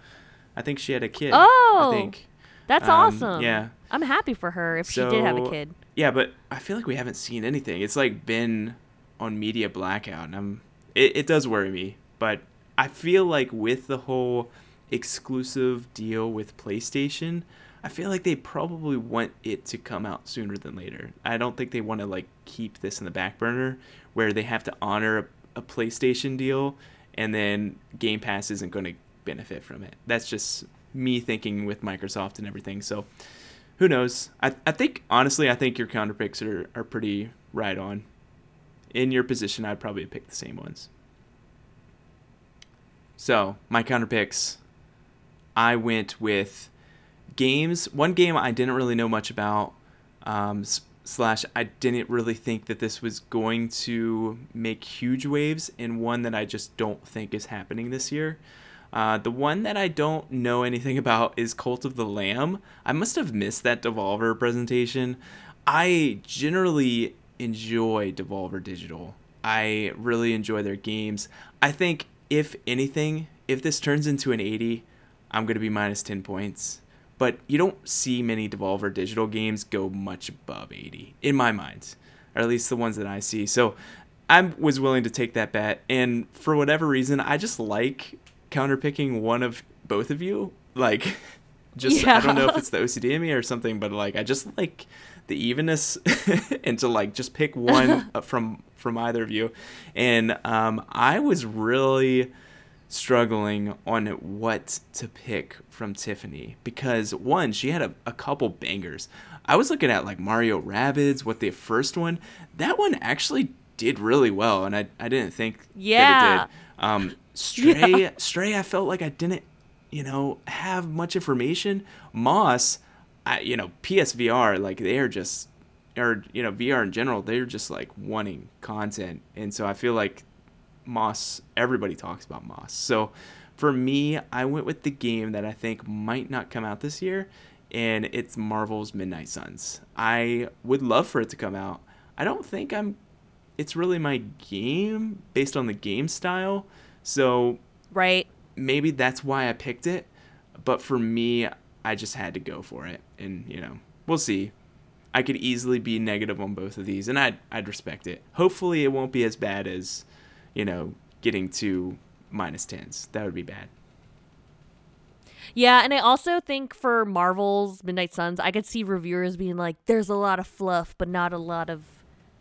I think she had a kid. Oh, I think. That's Um, awesome. yeah. I'm happy for her if she did have a kid. Yeah, but I feel like we haven't seen anything. It's like been on media blackout, and I'm it, it does worry me. But I feel like with the whole exclusive deal with PlayStation, I feel like they probably want it to come out sooner than later. I don't think they want to like keep this in the back burner where they have to honor a, a PlayStation deal and then Game Pass isn't going to benefit from it. That's just me thinking with Microsoft and everything. So who knows? I, I think honestly, I think your counter picks are, are pretty right on. In your position, I'd probably pick the same ones. So my counter picks, I went with games. One game I didn't really know much about, um, slash I didn't really think that this was going to make huge waves, and one that I just don't think is happening this year. Uh, the one that I don't know anything about is Cult of the Lamb. I must have missed that Devolver presentation. I generally enjoy Devolver Digital. I really enjoy their games. I think, if anything, if this turns into an 80, I'm going to be minus 10 points. But you don't see many Devolver Digital games go much above 80, in my mind, or at least the ones that I see. So I was willing to take that bet. And for whatever reason, I just like counterpicking one of both of you. Like, just I don't know if it's the OCD in me or something, but like I just like the evenness and to like just pick one uh, from from either of you. And um, I was really struggling on what to pick from Tiffany because one, she had a, a couple bangers. I was looking at like Mario Rabbids, what the first one, that one actually did really well, and I, I didn't think Yeah. it did. Um, Stray, Stray, I felt like I didn't, you know, have much information. Moss, I, you know, PSVR, like they are just, or you know, VR in general, they're just like wanting content, and so I feel like Moss, everybody talks about Moss. So for me, I went with the game that I think might not come out this year, and it's Marvel's Midnight Suns. I would love for it to come out. I don't think I'm it's really my game based on the game style. So Right. maybe that's why I picked it. But for me, I just had to go for it. And, you know, we'll see. I could easily be negative on both of these, and I'd, I'd respect it. Hopefully, it won't be as bad as, you know, getting to minus 10s. That would be bad. Yeah, and I also think for Marvel's Midnight Suns, I could see reviewers being like, "There's a lot of fluff, but not a lot of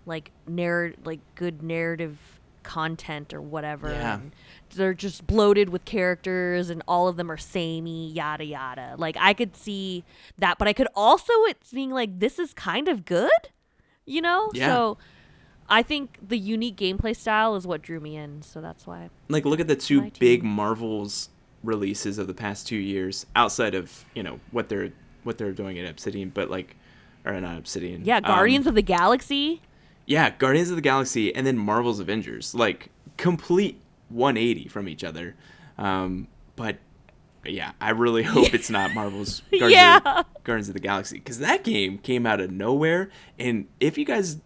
like narr like good narrative content or whatever. Yeah. and they're just bloated with characters and all of them are samey, yada yada. Like I could see that, but I could also it's being like this is kind of good, you know? Yeah. So I think the unique gameplay style is what drew me in, so that's why. like look at the two big Marvels releases of the past two years, outside of you know what they're what they're doing at Obsidian, but like, or not Obsidian. Yeah, um, Guardians of the Galaxy. Yeah, Guardians of the Galaxy, and then Marvel's Avengers, like complete 180 from each other. Um, but yeah, I really hope it's not Marvel's Guardians, Yeah. of, Guardians of the Galaxy because that game came out of nowhere, and if you guys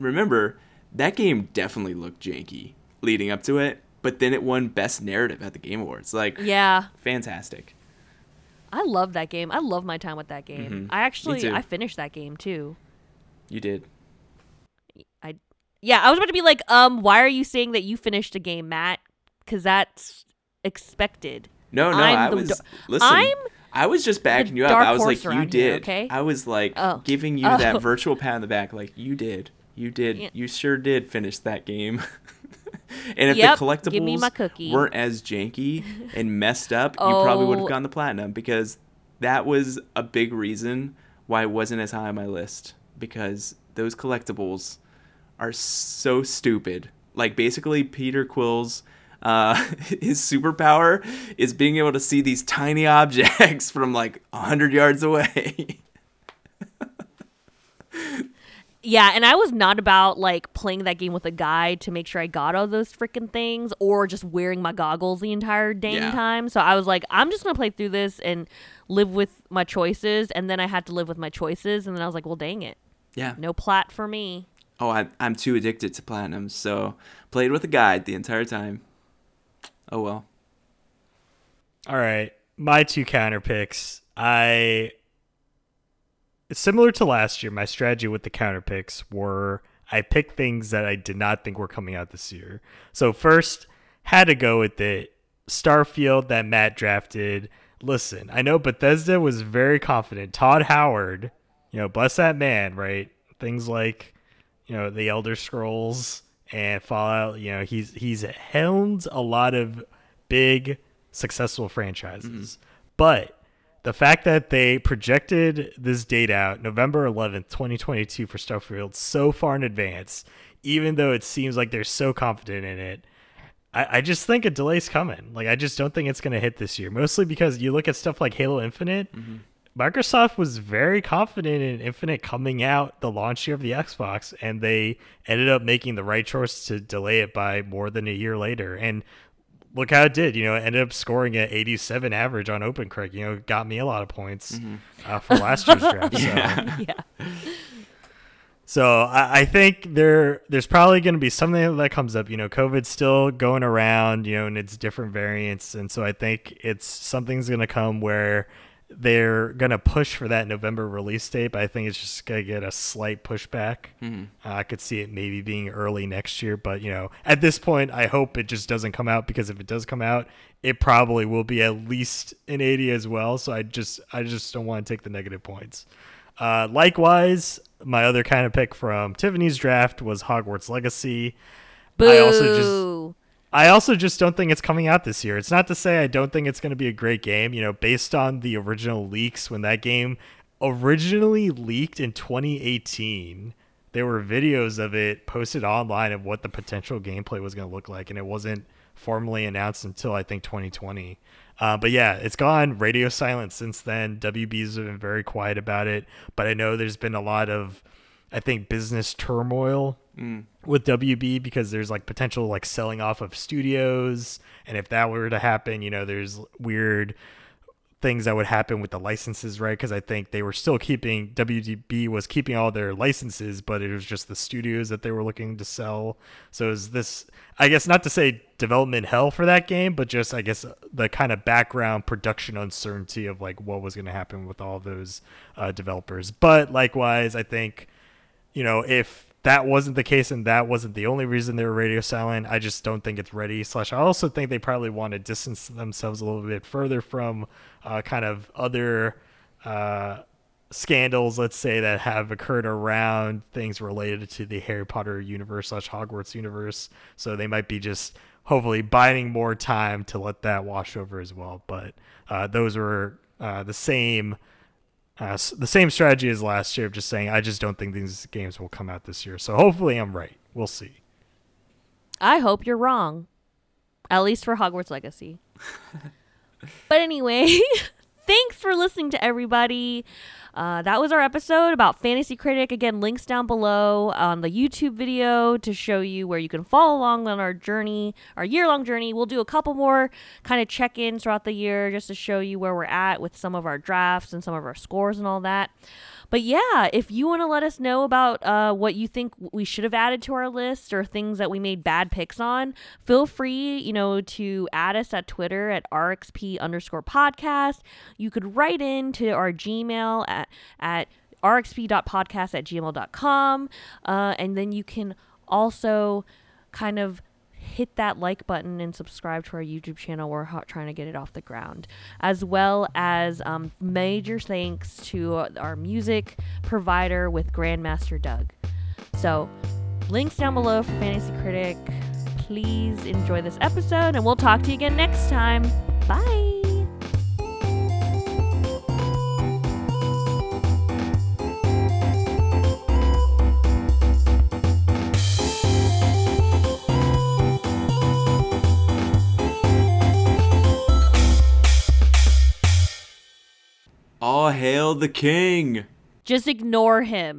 remember, that game definitely looked janky leading up to it. But then it won Best Narrative at the Game Awards. Like, Yeah. fantastic. I love that game. I love my time with that game. Mhm. I actually. I finished that game too. You did. I yeah, I was about to be like, um, why are you saying that you finished a game, Matt? Because that's expected. No, no, I'm I was. listen, I'm I was just backing you up. I was like, you around here, did. okay? I was like Oh. giving you Oh. that virtual pat on the back, like you did. You did. Yeah. You sure did finish that game. and if Yep, the collectibles me my cookie. weren't as janky and messed up, you probably would have gotten the platinum because that was a big reason why it wasn't as high on my list because those collectibles are so stupid. Like basically Peter Quill's uh, his superpower is being able to see these tiny objects from like a hundred yards away. Yeah, and I was not about like playing that game with a guide to make sure I got all those freaking things or just wearing my goggles the entire dang Yeah. time. So I was like, I'm just gonna play through this and live with my choices. And then I had to live with my choices. And then I was like, well, dang it, yeah. no plat for me. Oh, I, I'm too addicted to platinum, so played with a guide the entire time. Oh well. All right, my two counter picks. I similar to last year. My strategy with the counter picks were I picked things that I did not think were coming out this year. So first, had to go with it. Starfield that Matt drafted. Listen, I know Bethesda was very confident. Todd Howard, you know, bless that man, right? Things like, you know, the Elder Scrolls and Fallout. You know, he's he's helmed a lot of big successful franchises. Mm-hmm. But the fact that they projected this date out November 11th, 2022 for Starfield so far in advance, even though it seems like they're so confident in it, I, I just think a delay's coming. Like, I just don't think it's going to hit this year, mostly because you look at stuff like Halo Infinite. Mm-hmm. Microsoft was very confident in Infinite coming out the launch year of the Xbox, and they ended up making the right choice to delay it by more than a year later. And look how it did. You know, it ended up scoring an 87 average on OpenCritic. You know, got me a lot of points uh, for last year's draft. So. yeah. So I, I think there there's probably going to be something that comes up. You know, COVID's still going around. You know, and it's different variants, and so I think it's something's going to come where they're going to push for that November release date. But I think it's just going to get a slight pushback. Uh, I could see it maybe being early next year, but you know, at this point, I hope it just doesn't come out because if it does come out, it probably will be at least an 80 as well. So I just I just don't want to take the negative points. Uh, likewise, my other kind of pick from Tiffany's draft was Hogwarts Legacy. Boo. I also just I also just don't think it's coming out this year. It's not to say I don't think it's going to be a great game, you know, based on the original leaks when that game originally leaked in 2018. There were videos of it posted online of what the potential gameplay was going to look like and it wasn't formally announced until I think 2020. Uh, but yeah, it's gone radio silent since then. WB's been very quiet about it, but I know there's been a lot of, I think, business turmoil with WB because there's like potential like selling off of studios, and if that were to happen, you know, there's weird things that would happen with the licenses, right? Because I think they were still keeping WDB was keeping all their licenses, but it was just the studios that they were looking to sell. So is this, I guess, not to say development hell for that game, but just I guess the kind of background production uncertainty of like what was going to happen with all those uh, developers. But likewise, I think you know, if that wasn't the case and that wasn't the only reason they were radio silent, I just don't think it's ready. Slash, I also think they probably want to distance themselves a little bit further from uh, kind of other uh, scandals, let's say, that have occurred around things related to the Harry Potter universe slash Hogwarts universe. So they might be just hopefully biding more time to let that wash over as well. But uh, those were uh, the same. Uh, the same strategy as last year of just saying I just don't think these games will come out this year. So hopefully I'm right. We'll see. I hope you're wrong. At least for Hogwarts Legacy. but anyway, thanks for listening to everybody. Uh, that was our episode about Fantasy Critic. Again, links down below on the YouTube video to show you where you can follow along on our journey, our year long journey. We'll do a couple more kind of check ins throughout the year just to show you where we're at with some of our drafts and some of our scores and all that. But yeah, if you want to let us know about uh, what you think we should have added to our list or things that we made bad picks on, feel free, you know, to add us at Twitter at RXP underscore podcast. You could write in to our Gmail at, at rxp.podcast at gmail.com. Uh, and then you can also kind of hit that like button and subscribe to our YouTube channel. We're trying to get it off the ground, as well as um, major thanks to our music provider with Grandmaster Doug. So, links down below for Fantasy Critic. Please enjoy this episode, and we'll talk to you again next time. Bye. All hail the king! Just ignore him.